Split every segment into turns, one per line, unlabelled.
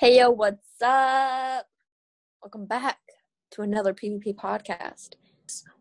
Hey yo, what's up? Welcome back to another PvP podcast.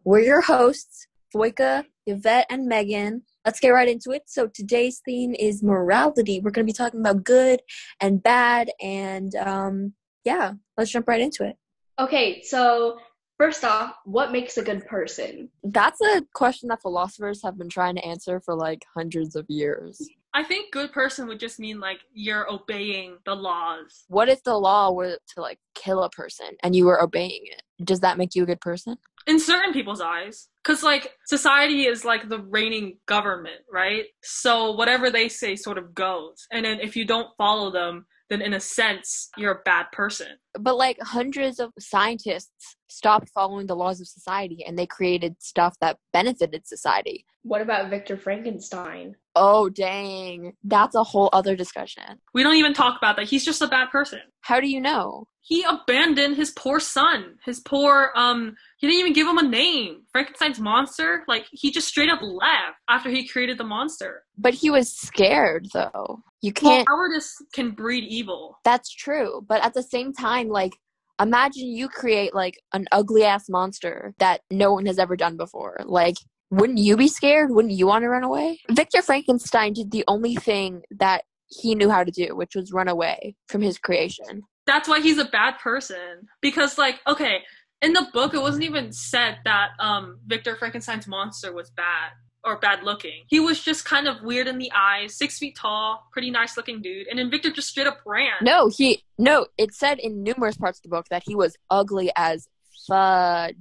We're your hosts, Voica, Yvette, and Megan. Let's get right into it. So today's theme is morality. We're going to be talking about good and bad, and um, yeah, let's jump right into it.
Okay, so first off, what makes a good person?
That's a question that philosophers have been trying to answer for like hundreds of years.
I think good person would just mean like you're obeying the laws.
What if the law were to like kill a person and you were obeying it? Does that make you a good person?
In certain people's eyes. Because like society is like the reigning government, right? So whatever they say sort of goes. And then if you don't follow them, then in a sense, you're a bad person.
But like hundreds of scientists stopped following the laws of society and they created stuff that benefited society.
What about Victor Frankenstein?
Oh, dang. That's a whole other discussion.
We don't even talk about that. He's just a bad person.
How do you know?
He abandoned his poor son. His poor, um, he didn't even give him a name. Frankenstein's monster, like, he just straight up left after he created the monster.
But he was scared, though. You can't.
Well, cowardice can breed evil.
That's true. But at the same time, like, imagine you create, like, an ugly ass monster that no one has ever done before. Like, wouldn't you be scared? Wouldn't you want to run away? Victor Frankenstein did the only thing that he knew how to do, which was run away from his creation.
That's why he's a bad person. Because, like, okay, in the book, it wasn't even said that um, Victor Frankenstein's monster was bad or bad looking. He was just kind of weird in the eyes, six feet tall, pretty nice looking dude. And then Victor just straight up ran.
No, he no. It said in numerous parts of the book that he was ugly as fudge.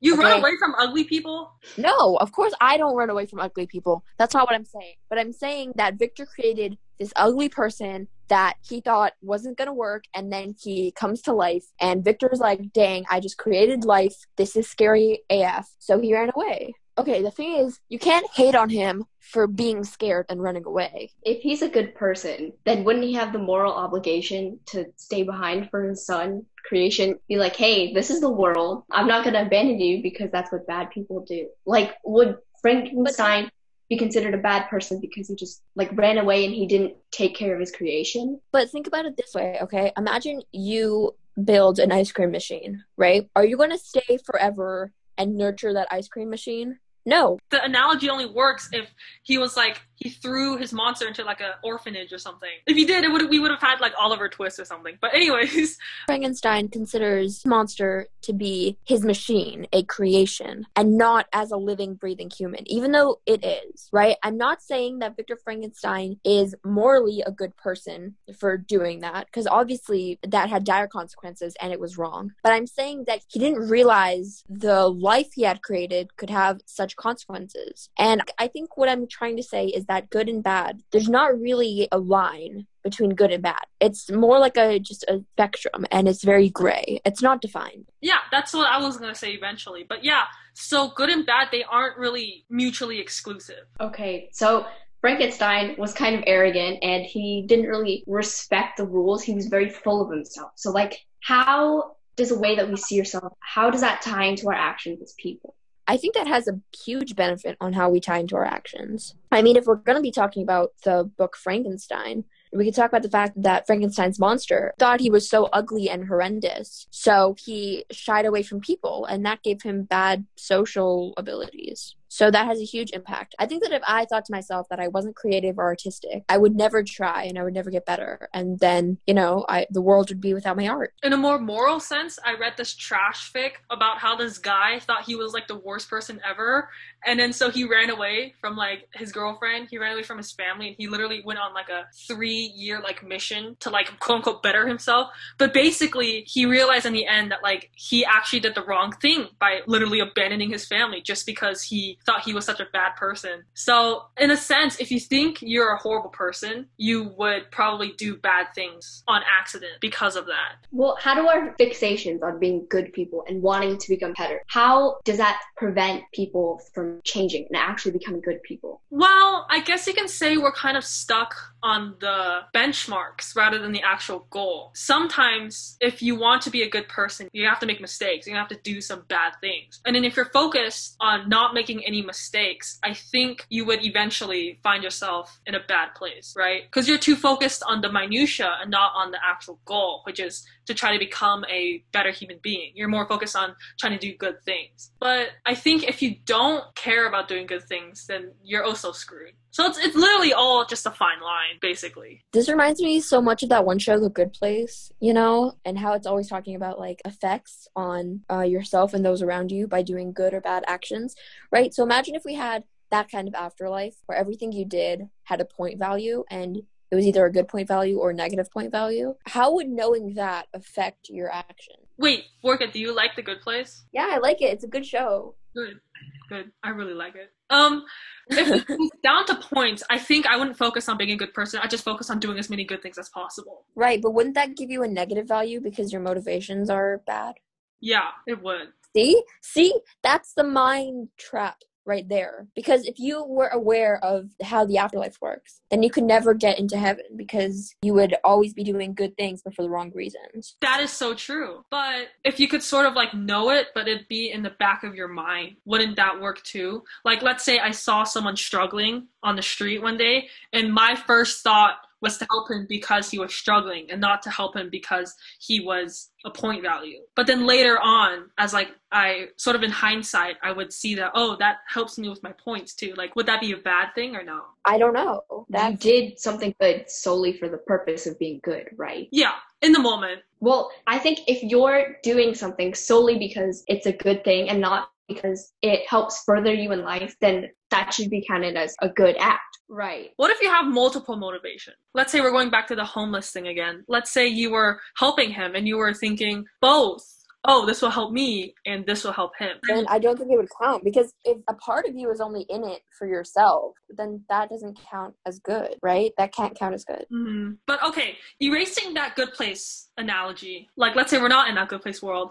You
Okay.
run away from ugly people?
No, of course I don't run away from ugly people. That's not what I'm saying. But I'm saying that Victor created this ugly person that he thought wasn't going to work and then he comes to life and Victor's like, "Dang, I just created life. This is scary AF." So he ran away. Okay, the thing is, you can't hate on him for being scared and running away.
If he's a good person, then wouldn't he have the moral obligation to stay behind for his son creation? Be like, hey, this is the world. I'm not going to abandon you because that's what bad people do. Like, would Frankenstein be considered a bad person because he just like ran away and he didn't take care of his creation?
But think about it this way, okay? Imagine you build an ice cream machine, right? Are you going to stay forever and nurture that ice cream machine? No.
The analogy only works if he was like he threw his monster into like an orphanage or something. If he did, it would we would have had like Oliver Twist or something. But anyways,
Frankenstein considers monster to be his machine, a creation, and not as a living, breathing human, even though it is, right? I'm not saying that Victor Frankenstein is morally a good person for doing that, because obviously that had dire consequences and it was wrong. But I'm saying that he didn't realize the life he had created could have such consequences. And I think what I'm trying to say is that good and bad, there's not really a line between good and bad. It's more like a just a spectrum and it's very gray. It's not defined.
yeah, that's what I was gonna say eventually. But yeah, so good and bad they aren't really mutually exclusive.
Okay, so Frankenstein was kind of arrogant and he didn't really respect the rules. He was very full of himself. So, like, how does the way that we see ourselves, how does that tie into our actions as people?
I think that has a huge benefit on how we tie into our actions. I mean, if we're going to be talking about the book Frankenstein, we could talk about the fact that Frankenstein's monster thought he was so ugly and horrendous. So he shied away from people, and that gave him bad social abilities. So that has a huge impact. I think that if I thought to myself that I wasn't creative or artistic, I would never try and I would never get better. And then, you know, I the world would be without my art.
In a more moral sense, I read this trash fic about how this guy thought he was like the worst person ever. And then so he ran away from like his girlfriend, he ran away from his family, and he literally went on like a three year like mission to like quote unquote better himself. But basically he realized in the end that like he actually did the wrong thing by literally abandoning his family just because he thought he was such a bad person. So in a sense, if you think you're a horrible person, you would probably do bad things on accident because of that.
Well, how do our fixations on being good people and wanting to become better, how does that prevent people from changing and actually becoming good people?
Well, I guess you can say we're kind of stuck on the benchmarks rather than the actual goal. Sometimes, if you want to be a good person, you have to make mistakes. You have to do some bad things. And then if you're focused on not making any mistakes, I think you would eventually find yourself in a bad place, right? Because you're too focused on the minutia and not on the actual goal, which is to try to become a better human being. You're more focused on trying to do good things. But I think if you don't care about doing good things, then you're also screwed. So it's it's literally all just a fine line, basically.
This reminds me so much of that one show, The Good Place, you know, and how it's always talking about like effects on uh, yourself and those around you by doing good or bad actions, right? So imagine if we had that kind of afterlife where everything you did had a point value and it was either a good point value or a negative point value. How would knowing that affect your action?
Wait, Voica, do you like The Good Place?
Yeah, I like it. It's a good show.
Good, good. I really like it. Um, if it's down to points, I think I wouldn't focus on being a good person. I just focus on doing as many good things as possible.
Right, but wouldn't that give you a negative value because your motivations are bad?
Yeah, it would.
See? See? That's the mind trap right there. Because if you were aware of how the afterlife works, then you could never get into heaven because you would always be doing good things but for the wrong reasons.
That is so true. But if you could sort of like know it, but it'd be in the back of your mind, wouldn't that work too? Like, let's say I saw someone struggling on the street one day, and my first thought was to help him because he was struggling and not to help him because he was a point value. But then later on, as like I sort of in hindsight, I would see that, oh, that helps me with my points too. Like, would that be a bad thing or no?
I don't know.
That you did something good solely for the purpose of being good, right?
Yeah, in the moment.
Well, I think if you're doing something solely because it's a good thing and not because it helps further you in life, then that should be counted as a good act. Right.
What if you have multiple motivation? Let's say we're going back to the homeless thing again. Let's say you were helping him and you were thinking both. Oh, this will help me and this will help him.
Then I don't think it would count because if a part of you is only in it for yourself, then that doesn't count as good, right? That can't count as good.
Mm-hmm. But okay, erasing that good place analogy, like let's say we're not in that good place world.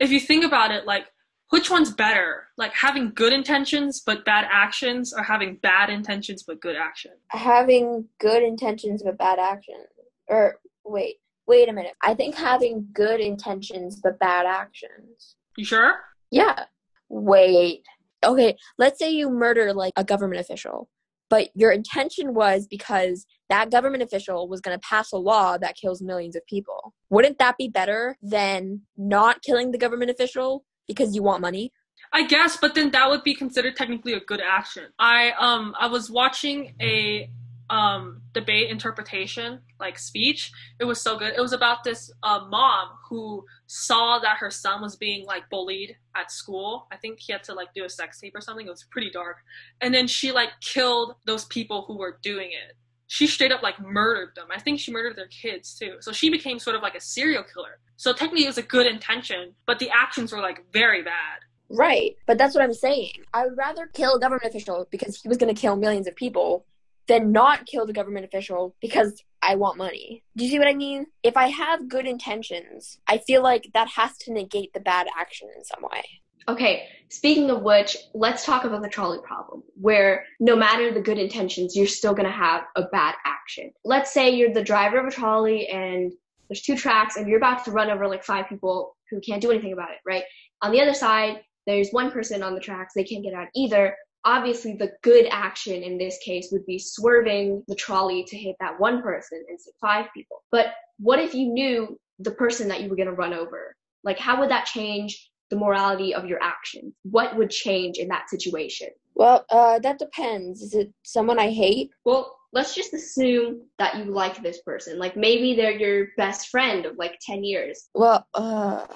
If you think about it, like which one's better? Like having good intentions but bad actions, or having bad intentions but good action?
Having good intentions but bad actions. Or wait, wait a minute. I think having good intentions but bad actions.
You sure?
Yeah. Wait. Okay, let's say you murder like a government official, but your intention was because that government official was going to pass a law that kills millions of people. Wouldn't that be better than not killing the government official because you want money?
I guess, but then that would be considered technically a good action. I um I was watching a um debate interpretation like speech. It was so good. It was about this uh, mom who saw that her son was being like bullied at school. I think he had to like do a sex tape or something. It was pretty dark. And then she like killed those people who were doing it she straight up like murdered them. I think she murdered their kids too. So she became sort of like a serial killer. So technically it was a good intention, but the actions were like very bad.
Right. But that's what I'm saying. I would rather kill a government official because he was going to kill millions of people than not kill the government official because I want money. Do you see what I mean? If I have good intentions, I feel like that has to negate the bad action in some way.
Okay, speaking of which, let's talk about the trolley problem, where no matter the good intentions, you're still gonna have a bad action. Let's say you're the driver of a trolley and there's two tracks and you're about to run over like five people who can't do anything about it, right? On the other side, there's one person on the tracks, they can't get out either. Obviously, the good action in this case would be swerving the trolley to hit that one person instead of five people. But what if you knew the person that you were gonna run over? Like, how would that change the morality of your actions? What would change in that situation?
Well, uh, that depends. Is it someone I hate?
Well, let's just assume that you like this person. Like maybe they're your best friend of like 10 years.
Well, uh,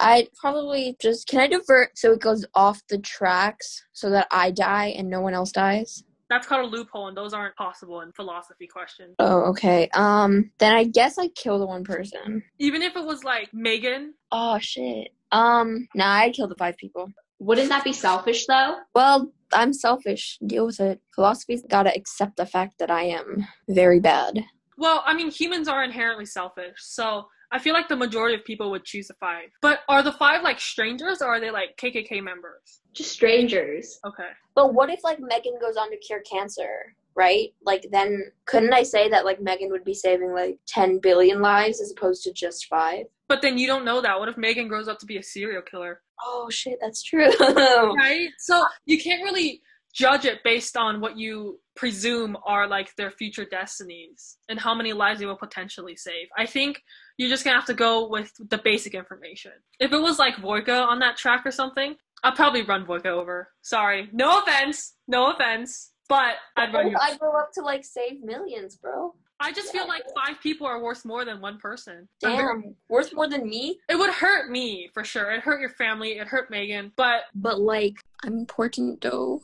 I'd probably just. Can I divert so it goes off the tracks so that I die and no one else dies?
That's called a loophole, and those aren't possible in philosophy questions.
Oh, okay. Um, then I guess I kill the one person.
Even if it was like Megan.
Oh shit. Um, nah, I'd kill the five people.
Wouldn't that be selfish though?
Well, I'm selfish. Deal with it. Philosophy's gotta accept the fact that I am very bad.
Well, I mean, humans are inherently selfish, so I feel like the majority of people would choose the five. But are the five like strangers or are they like KKK members?
Just strangers.
Okay.
But what if like Megan goes on to cure cancer? Right? Like then couldn't I say that like Megan would be saving like 10 billion lives as opposed to just 5?
But then you don't know that. What if Megan grows up to be a serial killer?
Oh shit, that's true.
right? So you can't really judge it based on what you presume are like their future destinies and how many lives they will potentially save. I think you're just gonna have to go with the basic information. If it was like Voica on that track or something, I'd probably run Voica over. Sorry. No offense. No offense. But I'd run you.
I grow up to like save millions, bro.
I just feel like five people are worth more than one person.
Damn, worth more than me?
It would hurt me for sure. It hurt your family. It hurt Megan. But
but like I'm important though,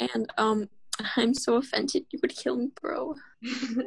and um, I'm so offended. You would kill me, bro.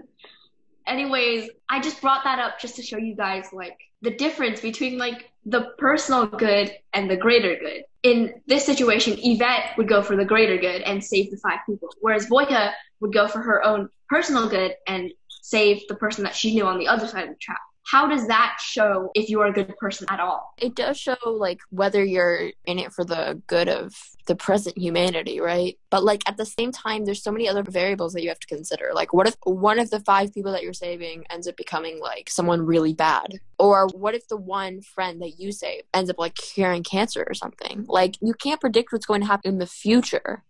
Anyways, I just brought that up just to show you guys like the difference between like the personal good and the greater good. In this situation, Yvette would go for the greater good and save the five people, whereas Voica would go for her own personal good and save the person that she knew on the other side of the trap how does that show if you're a good person at all?
It does show like whether you're in it for the good of the present humanity, right? But like at the same time, there's so many other variables that you have to consider. Like, what if one of the five people that you're saving ends up becoming like someone really bad? Or what if the one friend that you save ends up like curing cancer or something? Like, you can't predict what's going to happen in the future.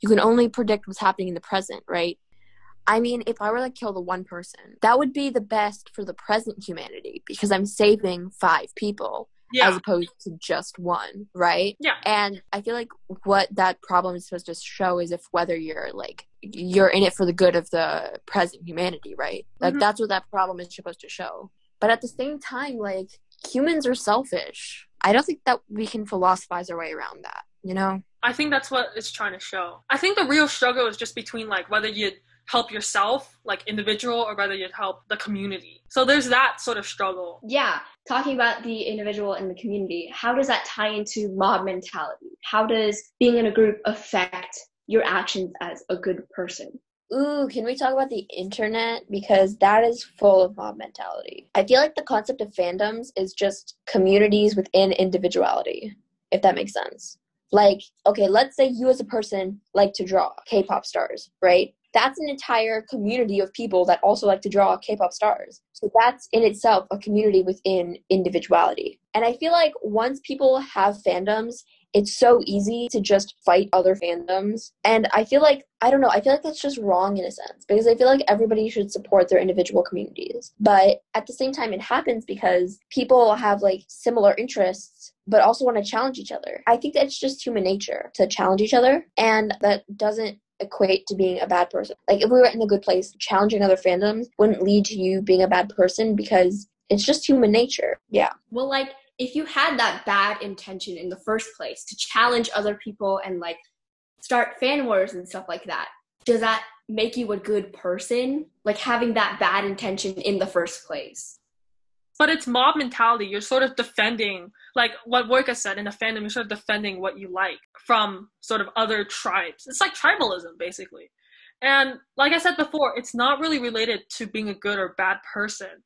You can only predict what's happening in the present, right? I mean, if I were to kill the one person, that would be the best for the present humanity because I'm saving five people yeah. as opposed to just one, right?
Yeah.
And I feel like what that problem is supposed to show is if whether you're like you're in it for the good of the present humanity, right? Like mm-hmm. that's what that problem is supposed to show. But at the same time, like humans are selfish. I don't think that we can philosophize our way around that, you know?
I think that's what it's trying to show. I think the real struggle is just between like whether you help yourself, like individual, or whether you'd help the community. So there's that sort of struggle.
Yeah, talking about the individual and the community, how does that tie into mob mentality? How does being in a group affect your actions as a good person?
Ooh, can we talk about the internet? Because that is full of mob mentality. I feel like the concept of fandoms is just communities within individuality, if that makes sense. Like, okay, let's say you as a person like to draw K pop stars, right? That's an entire community of people that also like to draw K-pop stars. So that's in itself a community within individuality. And I feel like once people have fandoms, it's so easy to just fight other fandoms. And I feel like, I don't know, I feel like that's just wrong in a sense because I feel like everybody should support their individual communities. But at the same time, it happens because people have like similar interests but also want to challenge each other. I think that's just human nature to challenge each other, and that doesn't equate to being a bad person. Like if we were in a good place, challenging other fandoms wouldn't lead to you being a bad person because it's just human nature. Yeah.
Well, like if you had that bad intention in the first place to challenge other people and like start fan wars and stuff like that, does that make you a good person? Like having that bad intention in the first place?
But it's mob mentality. You're sort of defending, like what Voica said in the fandom, you're sort of defending what you like from sort of other tribes. It's like tribalism, basically. And like I said before, it's not really related to being a good or bad person,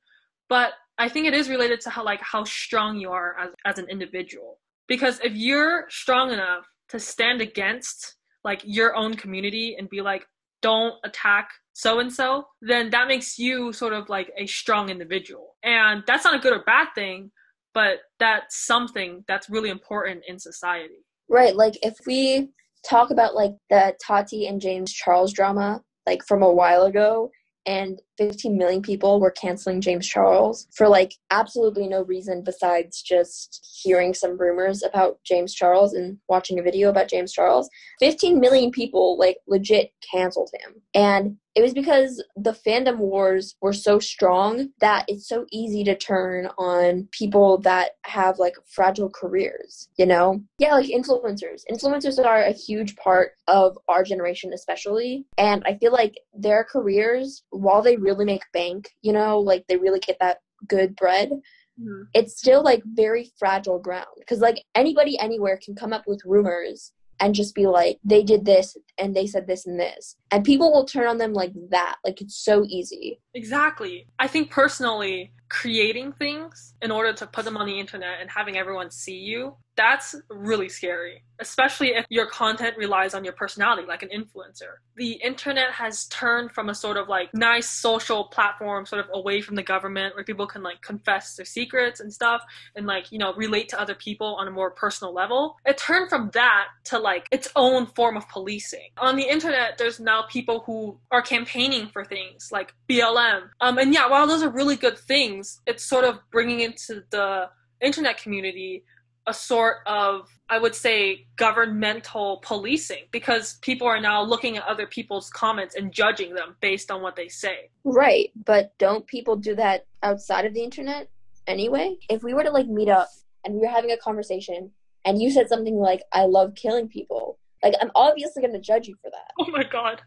but I think it is related to how like how strong you are as, as an individual. Because if you're strong enough to stand against like your own community and be like, don't attack so and so, then that makes you sort of like a strong individual. And that's not a good or bad thing, but that's something that's really important in society.
Right. Like if we talk about like the Tati and James Charles drama, like from a while ago, and 15 million people were canceling James Charles for like absolutely no reason besides just hearing some rumors about James Charles and watching a video about James Charles. 15 million people like legit canceled him. And it was because the fandom wars were so strong that it's so easy to turn on people that have like fragile careers, you know? Yeah, like influencers. Influencers are a huge part of our generation, especially. And I feel like their careers, while they really make bank, you know, like they really get that good bread, mm-hmm. it's still like very fragile ground. Because like anybody anywhere can come up with rumors and just be like, they did this and they said this and this. And people will turn on them like that. Like it's so easy.
Exactly. I think personally, creating things in order to put them on the internet and having everyone see you, that's really scary, especially if your content relies on your personality, like an influencer. The internet has turned from a sort of like nice social platform, sort of away from the government, where people can like confess their secrets and stuff and like, you know, relate to other people on a more personal level. It turned from that to like its own form of policing. On the internet, there's now people who are campaigning for things like BLM. Um, and yeah, while those are really good things, it's sort of bringing into the internet community a sort of I would say governmental policing because people are now looking at other people's comments and judging them based on what they say.
Right, but don't people do that outside of the internet anyway? If we were to like meet up and we were having a conversation and you said something like I love killing people, like I'm obviously going to judge you for that.
Oh my god.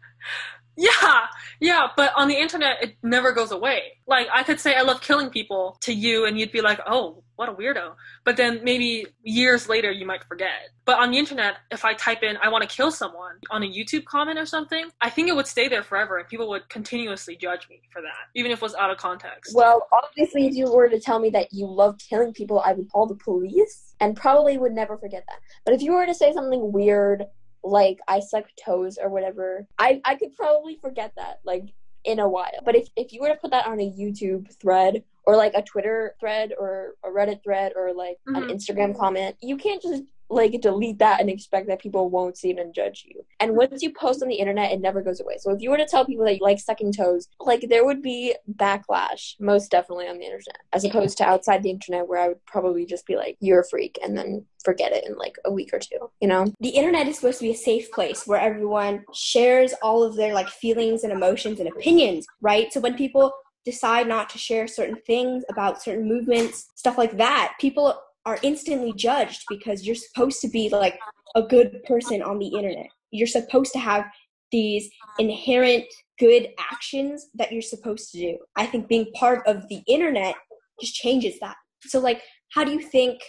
Yeah, yeah, but on the internet, it never goes away. Like, I could say I love killing people to you, and you'd be like, oh, what a weirdo. But then maybe years later, you might forget. But on the internet, if I type in, I want to kill someone on a YouTube comment or something, I think it would stay there forever, and people would continuously judge me for that, even if it was out of context.
Well, obviously, if you were to tell me that you love killing people, I would call the police and probably would never forget that. But if you were to say something weird, like I suck toes or whatever, I, I could probably forget that like in a while. But if, if you were to put that on a YouTube thread or like a Twitter thread or a Reddit thread or like
Mhm.
an Instagram comment, you can't just like delete that and expect that people won't see it and judge you. And once you post on the internet, it never goes away. So if you were to tell people that you like sucking toes, like there would be backlash, most definitely on the internet, as opposed to outside the internet where I would probably just be like, "You're a freak," and then forget it in like a week or two. You know?
the internet is supposed to be a safe place where everyone shares all of their like feelings and emotions and opinions right so when people decide not to share certain things about certain movements stuff like that people are instantly judged because you're supposed to be like a good person on the internet. You're supposed to have these inherent good actions that you're supposed to do. I think being part of the internet just changes that. So like how do you think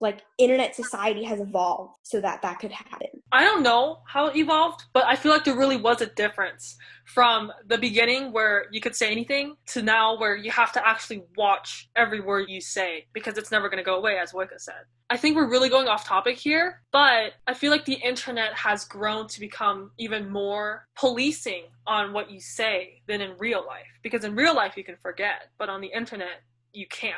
like internet society has evolved so that that could happen
I don't know how it evolved, but I feel like there really was a difference from the beginning where you could say anything to now where you have to actually watch every word you say because it's never going to go away, as Voica said. I think we're really going off topic here, but I feel like the internet has grown to become even more policing on what you say than in real life because in real life you can forget, but on the internet you can't.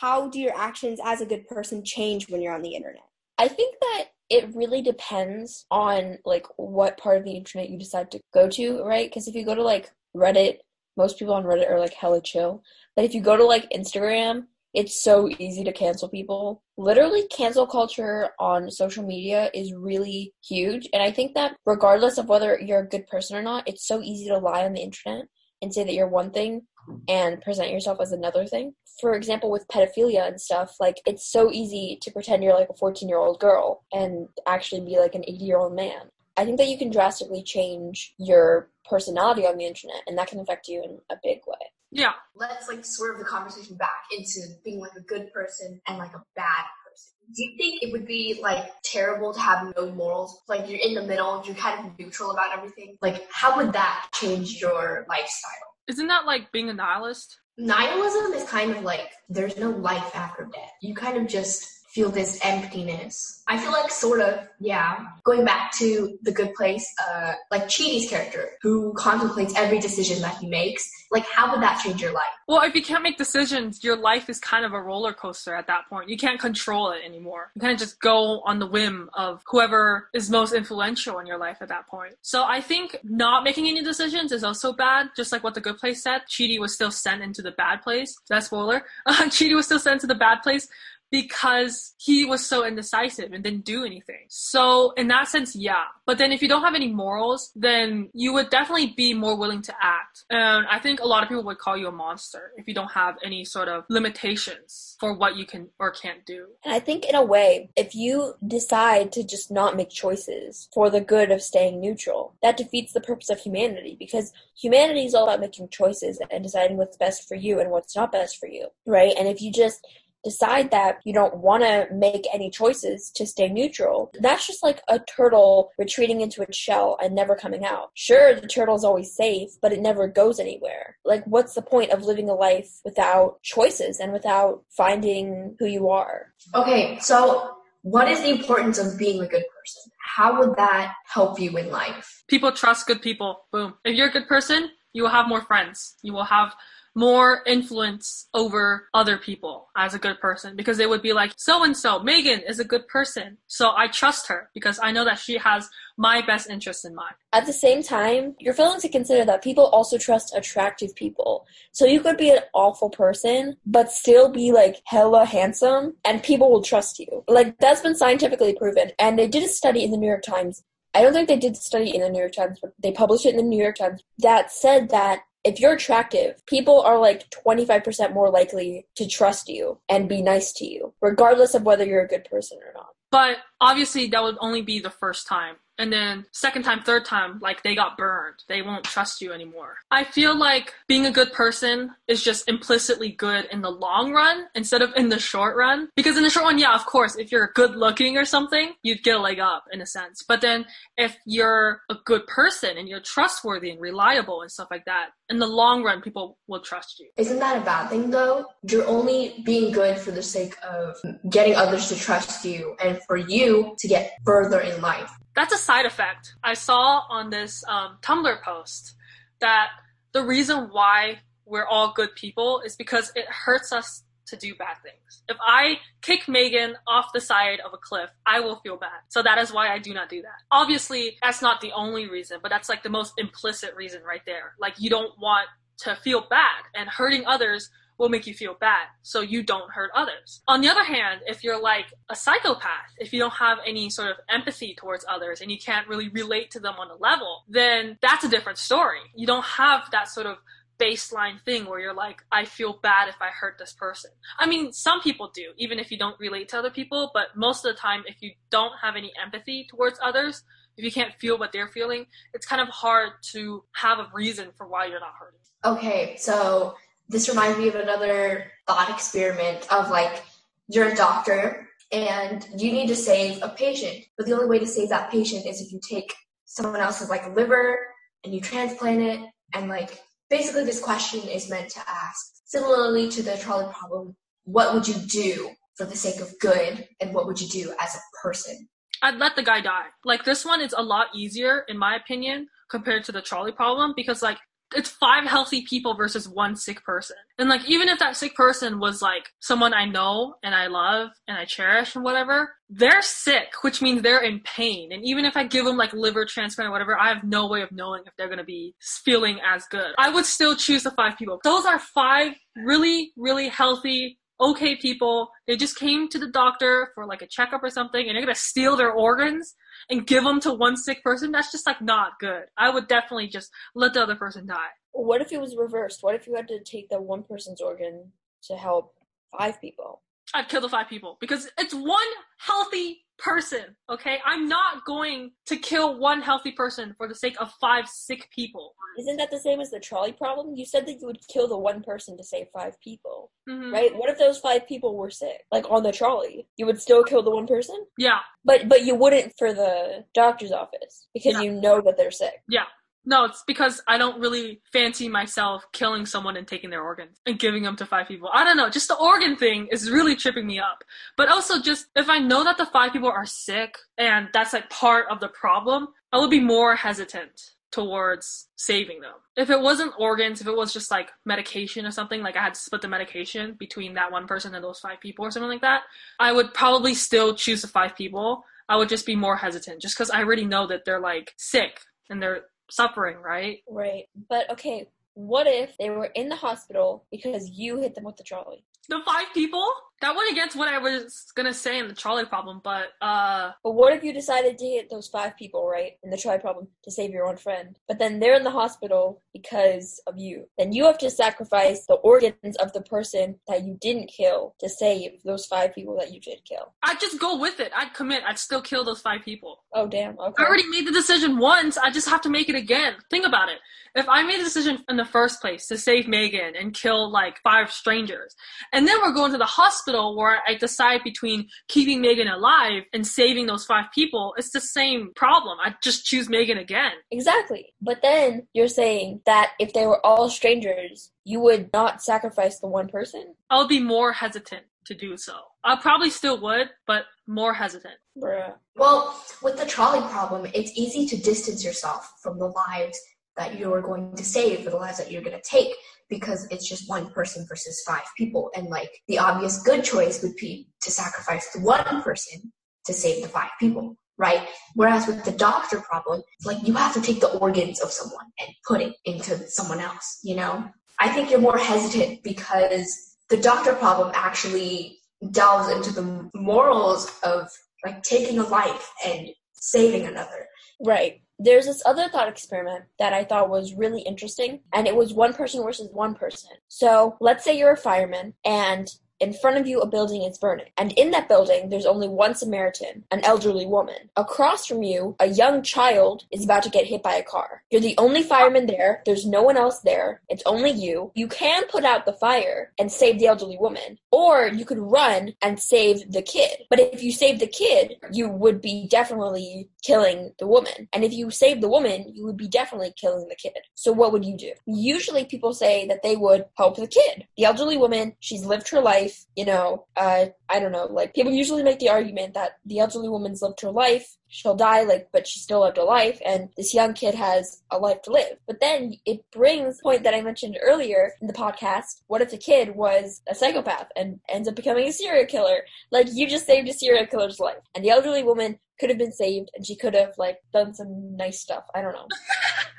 How do your actions as a good person change when you're on the internet
I think that it really depends on like what part of the internet you decide to go to, right? Because if you go to like Reddit, most people on Reddit are like hella chill. But if you go to like Instagram, it's so easy to cancel people. Literally, cancel culture on social media is really huge. And I think that regardless of whether you're a good person or not, it's so easy to lie on the internet and say that you're one thing and present yourself as another thing. For example, with pedophilia and stuff, like it's so easy to pretend you're like a 14 year old girl and actually be like an 80 year old man. I think that you can drastically change your personality on the internet, and that can affect you in a big way.
Yeah,
let's like swerve the conversation back into being like a good person and like a bad person. Do you think it would be like terrible to have no morals? Like you're in the middle, you're kind of neutral about everything. Like how would that change your lifestyle?
Isn't that like being a nihilist?
Nihilism is kind of like there's no life after death. You kind of just feel this emptiness. I feel like sort of, yeah. Going back to the good place, uh, like Chidi's character, who contemplates every decision that he makes. Like, how would that change your life?
Well, if you can't make decisions, your life is kind of a roller coaster at that point. You can't control it anymore. You kind of just go on the whim of whoever is most influential in your life at that point. So I think not making any decisions is also bad, just like what the good place said. Chidi was still sent into the bad place. That's spoiler. Chidi was still sent to the bad place because he was so indecisive and didn't do anything. So in that sense, yeah. But then if you don't have any morals, then you would definitely be more willing to act. And I think a lot of people would call you a monster if you don't have any sort of limitations for what you can or can't do.
And I think, in a way, if you decide to just not make choices for the good of staying neutral, that defeats the purpose of humanity because humanity is all about making choices and deciding what's best for you and what's not best for you, right? And if you just decide that you don't want to make any choices to stay neutral. That's just like a turtle retreating into its shell and never coming out. Sure, the turtle's always safe, but it never goes anywhere. Like, what's the point of living a life without choices and without finding who you are?
Okay, so what is the importance of being a good person? How would that help you in life?
People trust good people. Boom. If you're a good person, you will have more friends. You will have more influence over other people as a good person because they would be like, so and so, Megan is a good person. So I trust her because I know that she has my best interest in mind.
At the same time, you're failing to consider that people also trust attractive people. So you could be an awful person, but still be like hella handsome, and people will trust you. Like, that's been scientifically proven. And they did a study in the New York Times. I don't think they did study in the New York Times, but they published it in the New York Times that said that if you're attractive, people are like 25% more likely to trust you and be nice to you, regardless of whether you're a good person or not.
But obviously, that would only be the first time. And then, second time, third time, like they got burned. They won't trust you anymore. I feel like being a good person is just implicitly good in the long run instead of in the short run. Because in the short run, yeah, of course, if you're good looking or something, you'd get a leg up in a sense. But then, if you're a good person and you're trustworthy and reliable and stuff like that, in the long run, people will trust you.
Isn't that a bad thing though? You're only being good for the sake of getting others to trust you and for you to get further in life.
That's a side effect. I saw on this um, Tumblr post that the reason why we're all good people is because it hurts us to do bad things. If I kick Megan off the side of a cliff, I will feel bad. So that is why I do not do that. Obviously, that's not the only reason, but that's like the most implicit reason right there. Like you don't want to feel bad and hurting others will make you feel bad so you don't hurt others. On the other hand, if you're like a psychopath, if you don't have any sort of empathy towards others and you can't really relate to them on a level, then that's a different story. You don't have that sort of baseline thing where you're like, I feel bad if I hurt this person. I mean, some people do, even if you don't relate to other people, but most of the time, if you don't have any empathy towards others, if you can't feel what they're feeling, it's kind of hard to have a reason for why you're not hurting.
Okay, so this reminds me of another thought experiment of like, you're a doctor and you need to save a patient, but the only way to save that patient is if you take someone else's like liver and you transplant it and like basically this question is meant to ask similarly to the trolley problem what would you do for the sake of good and what would you do as a person
I'd let the guy die. Like this one is a lot easier in my opinion compared to the trolley problem because like it's five healthy people versus one sick person. And like even if that sick person was like someone I know and I love and I cherish and whatever, they're sick, which means they're in pain. And even if I give them like liver transplant or whatever, I have no way of knowing if they're gonna be feeling as good. I would still choose the five people. Those are five really, really healthy okay people. They just came to the doctor for like a checkup or something and they're gonna steal their organs and give them to one sick person. That's just like not good. I would definitely just let the other person die.
What if it was reversed? What if you had to take the one person's organ to help five people?
I'd kill the five people because it's one healthy person, okay? I'm not going to kill one healthy person for the sake of five sick people.
Isn't that the same as the trolley problem? You said that you would kill the one person to save five people,
Mhm.
right? What if those five people were sick, like on the trolley? You would still kill the one person,
Yeah,
but but you wouldn't for the doctor's office because
Yeah.
you know that they're sick.
yeah. No, it's because I don't really fancy myself killing someone and taking their organs and giving them to five people. I don't know, just the organ thing is really tripping me up. But also just if I know that the five people are sick and that's like part of the problem, I would be more hesitant towards saving them. If it wasn't organs, if it was just like medication or something, like I had to split the medication between that one person and those five people or something like that, I would probably still choose the five people. I would just be more hesitant just because I already know that they're like sick and they're suffering, right?
Right. But okay, what if they were in the hospital because you hit them with the trolley?
The five people? That went against what I was gonna say in the trolley problem, but uh
But what if you decided to hit those five people, right, in the trolley problem to save your own friend? But then they're in the hospital because of you. Then you have to sacrifice the organs of the person that you didn't kill to save those five people that you did kill.
I'd just go with it. I'd commit. I'd still kill those five people.
Oh, damn. Okay.
I already made the decision once. I just have to make it again. Think about it. If I made the decision in the first place to save Megan and kill like five strangers, and And then we're going to the hospital where I decide between keeping Megan alive and saving those five people. It's the same problem. I just choose Megan again.
Exactly. But then you're saying that if they were all strangers, you would not sacrifice the one person?
I would be more hesitant to do so. I probably still would, but more hesitant.
Bruh.
Well, with the trolley problem, it's easy to distance yourself from the lives that you're going to save or the lives that you're going to take because it's just one person versus five people. And like the obvious good choice would be to sacrifice the one person to save the five people, right? Whereas with the doctor problem, it's like you have to take the organs of someone and put it into someone else, you know? I think you're more hesitant because the doctor problem actually delves into the morals of like taking a life and saving another.
Right. There's this other thought experiment that I thought was really interesting, and it was one person versus one person. So let's say you're a fireman, and in front of you, a building is burning. And in that building, there's only one Samaritan, an elderly woman. Across from you, a young child is about to get hit by a car. You're the only fireman there. There's no one else there. It's only you. You can put out the fire and save the elderly woman, or you could run and save the kid. But if you save the kid, you would be definitely killing the woman. And if you save the woman, you would be definitely killing the kid. So what would you do? Usually people say that they would help the kid. The elderly woman, she's lived her life, you know, uh, I don't know, like people usually make the argument that the elderly woman's lived her life, she'll die, like, but she still lived a life, and this young kid has a life to live. But then it brings the point that I mentioned earlier in the podcast. What if the kid was a psychopath and ends up becoming a serial killer? Like, you just saved a serial killer's life. And the elderly woman could have been saved and she could have, like, done some nice stuff. I don't know.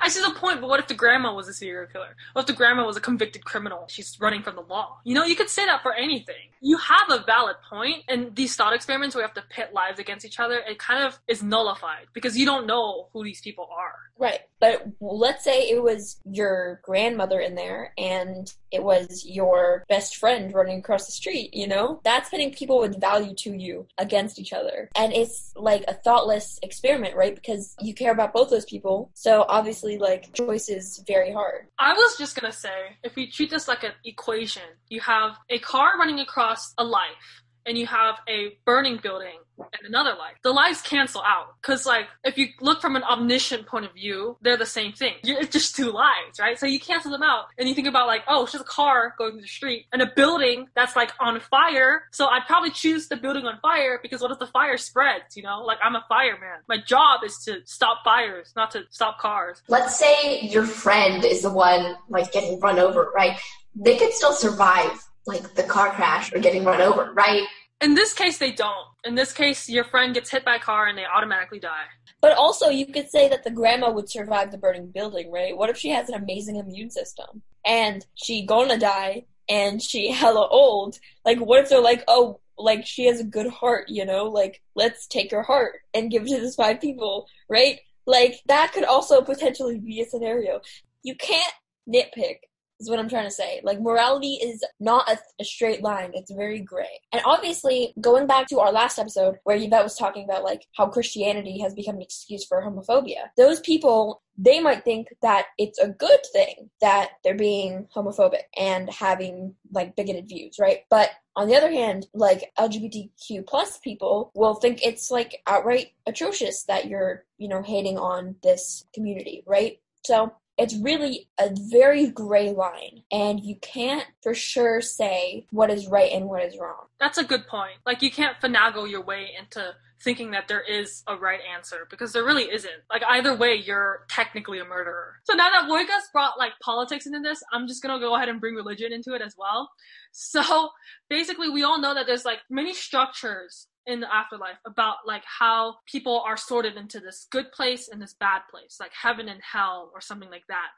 I see the point, but what if the grandma was a serial killer? What if the grandma was a convicted criminal? She's running from the law. You know, you could say that for anything. You have a valid point, and these thought experiments where you have to pit lives against each other, it kind of is nullified because you don't know who these people are.
Right. But let's say it was your grandmother in there and it was your best friend running across the street, you know? That's putting people with value to you against each other. And it's like a thoughtless experiment, right? Because you care about both those people. So obviously, like, choice is very hard.
I was just gonna say, if we treat this like an equation, you have a car running across a life and you have a burning building and another life. The lives cancel out because, like, if you look from an omniscient point of view, they're the same thing. It's just two lives, right? So you cancel them out, and you think about like, oh, it's just a car going through the street and a building that's like on fire. So I'd probably choose the building on fire because what if the fire spreads? You know, like I'm a fireman. My job is to stop fires, not to stop cars.
Let's say your friend is the one like getting run over, right? They could still survive like the car crash or getting run over, right?
In this case, they don't. In this case, your friend gets hit by a car and they automatically die.
But also, you could say that the grandma would survive the burning building, right? What if she has an amazing immune system and she gonna die and she hella old? Like, what if they're like, oh, like she has a good heart, you know? Like, let's take her heart and give it to these five people, right? Like, that could also potentially be a scenario. You can't nitpick is what I'm trying to say. Like morality is not a, a, straight line; it's very gray. And obviously, going back to our last episode where Yvette was talking about like how Christianity has become an excuse for homophobia, those people they might think that it's a good thing that they're being homophobic and having like bigoted views, right? But on the other hand, like LGBTQ plus people will think it's like outright atrocious that you're, you know, hating on this community, right? So it's really a very gray line and you can't for sure say what is right and what is wrong.
That's a good point. Like you can't finagle your way into thinking that there is a right answer because there really isn't. Like either way you're technically a murderer. So now that Voica's brought like politics into this i'm just gonna go ahead and bring religion into it as well. So basically we all know that there's like many structures in the afterlife about like how people are sorted into this good place and this bad place, like heaven and hell or something like that.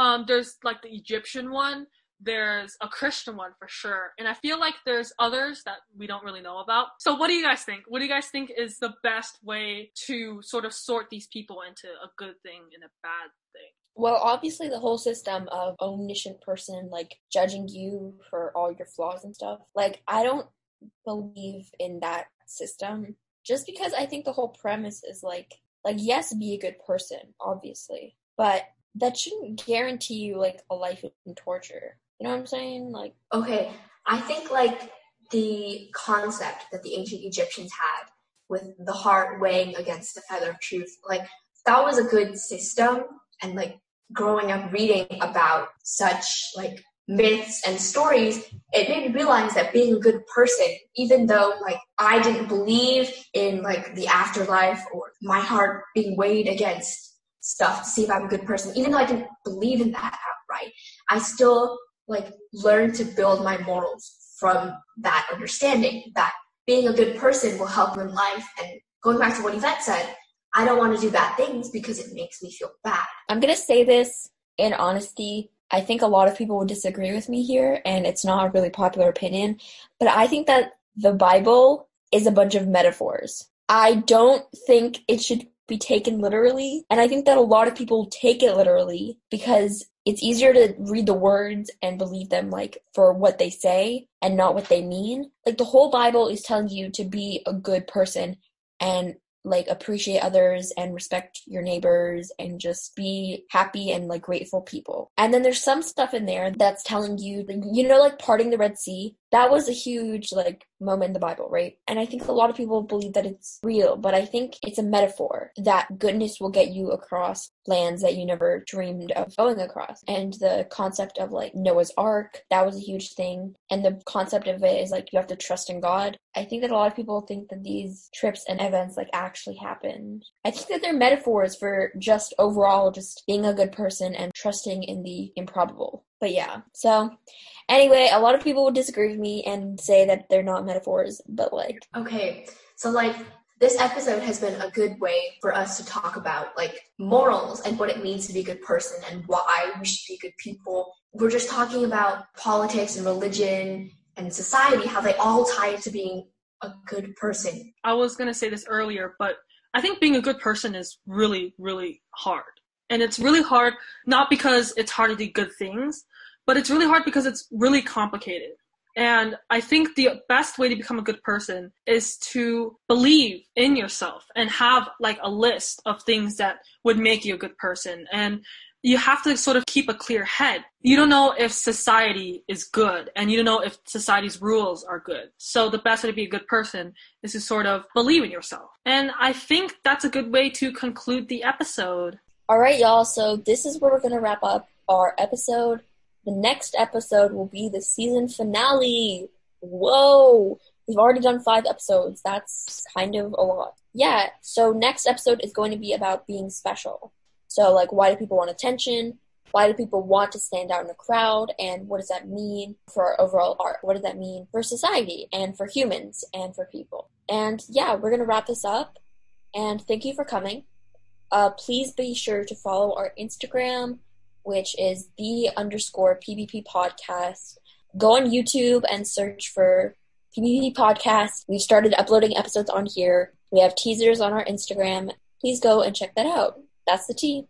Um, there's like the Egyptian one, there's a Christian one for sure, and I feel like there's others that we don't really know about. So, what do you guys think? What do you guys think is the best way to sort of sort these people into a good thing and a bad thing?
Well, obviously, the whole system of omniscient person like judging you for all your flaws and stuff, like, I don't believe in that system just because I think the whole premise is like like yes, be a good person, obviously, but that shouldn't guarantee you like a life in torture. You know what I'm saying? Like
okay, I think like the concept that the ancient Egyptians had with the heart weighing against the feather of truth, like that was a good system. And like growing up reading about such like myths and stories, it made me realize that being a good person, even though like I didn't believe in like the afterlife or my heart being weighed against stuff to see if I'm a good person, even though I didn't believe in that outright, I still like learned to build my morals from that understanding that being a good person will help in life. And going back to what Yvette said, I don't want to do bad things because it makes me feel bad.
I'm to say this in honesty. I think a lot of people would disagree with me here, and it's not a really popular opinion, but I think that the Bible is a bunch of metaphors. I don't think it should be taken literally, and I think that a lot of people take it literally because it's easier to read the words and believe them like for what they say and not what they mean. Like the whole Bible is telling you to be a good person and like appreciate others and respect your neighbors and just be happy and like grateful people. And then there's some stuff in there that's telling you, you know, like parting the Red Sea. That was a huge like moment in the Bible, right? And I think a lot of people believe that it's real, but I think it's a metaphor that goodness will get you across lands that you never dreamed of going across. And the concept of like Noah's Ark, that was a huge thing. And the concept of it is like you have to trust in God. I think that a lot of people think that these trips and events like actually happened. I think that they're metaphors for just overall just being a good person and trusting in the improbable. But yeah, so anyway, a lot of people would disagree with me and say that they're not metaphors, but like.
Okay, so like this episode has been a good way for us to talk about like morals and what it means to be a good person and why we should be good people. We're just talking about politics and religion and society, how they all tie into being a good person.
I was going to say this earlier, but I think being a good person is really, really hard. And it's really hard not because it's hard to do good things, but it's really hard because it's really complicated. And I think the best way to become a good person is to believe in yourself and have like a list of things that would make you a good person. And you have to sort of keep a clear head. You don't know if society is good and you don't know if society's rules are good. So the best way to be a good person is to sort of believe in yourself. And I think that's a good way to conclude the episode.
All right, y'all. So this is where we're going to wrap up our episode. The next episode will be the season finale. Whoa! We've already done five episodes. That's kind of a lot. Yeah, so next episode is going to be about being special. So, like, why do people want attention? Why do people want to stand out in a crowd? And what does that mean for our overall art? What does that mean for society and for humans and for people? And yeah, we're going to wrap this up. And thank you for coming. Uh, please be sure to follow our Instagram, which is the underscore PBP podcast. Go on YouTube and search for PBP podcast. We've started uploading episodes on here. We have teasers on our Instagram. Please go and check that out. That's the tea.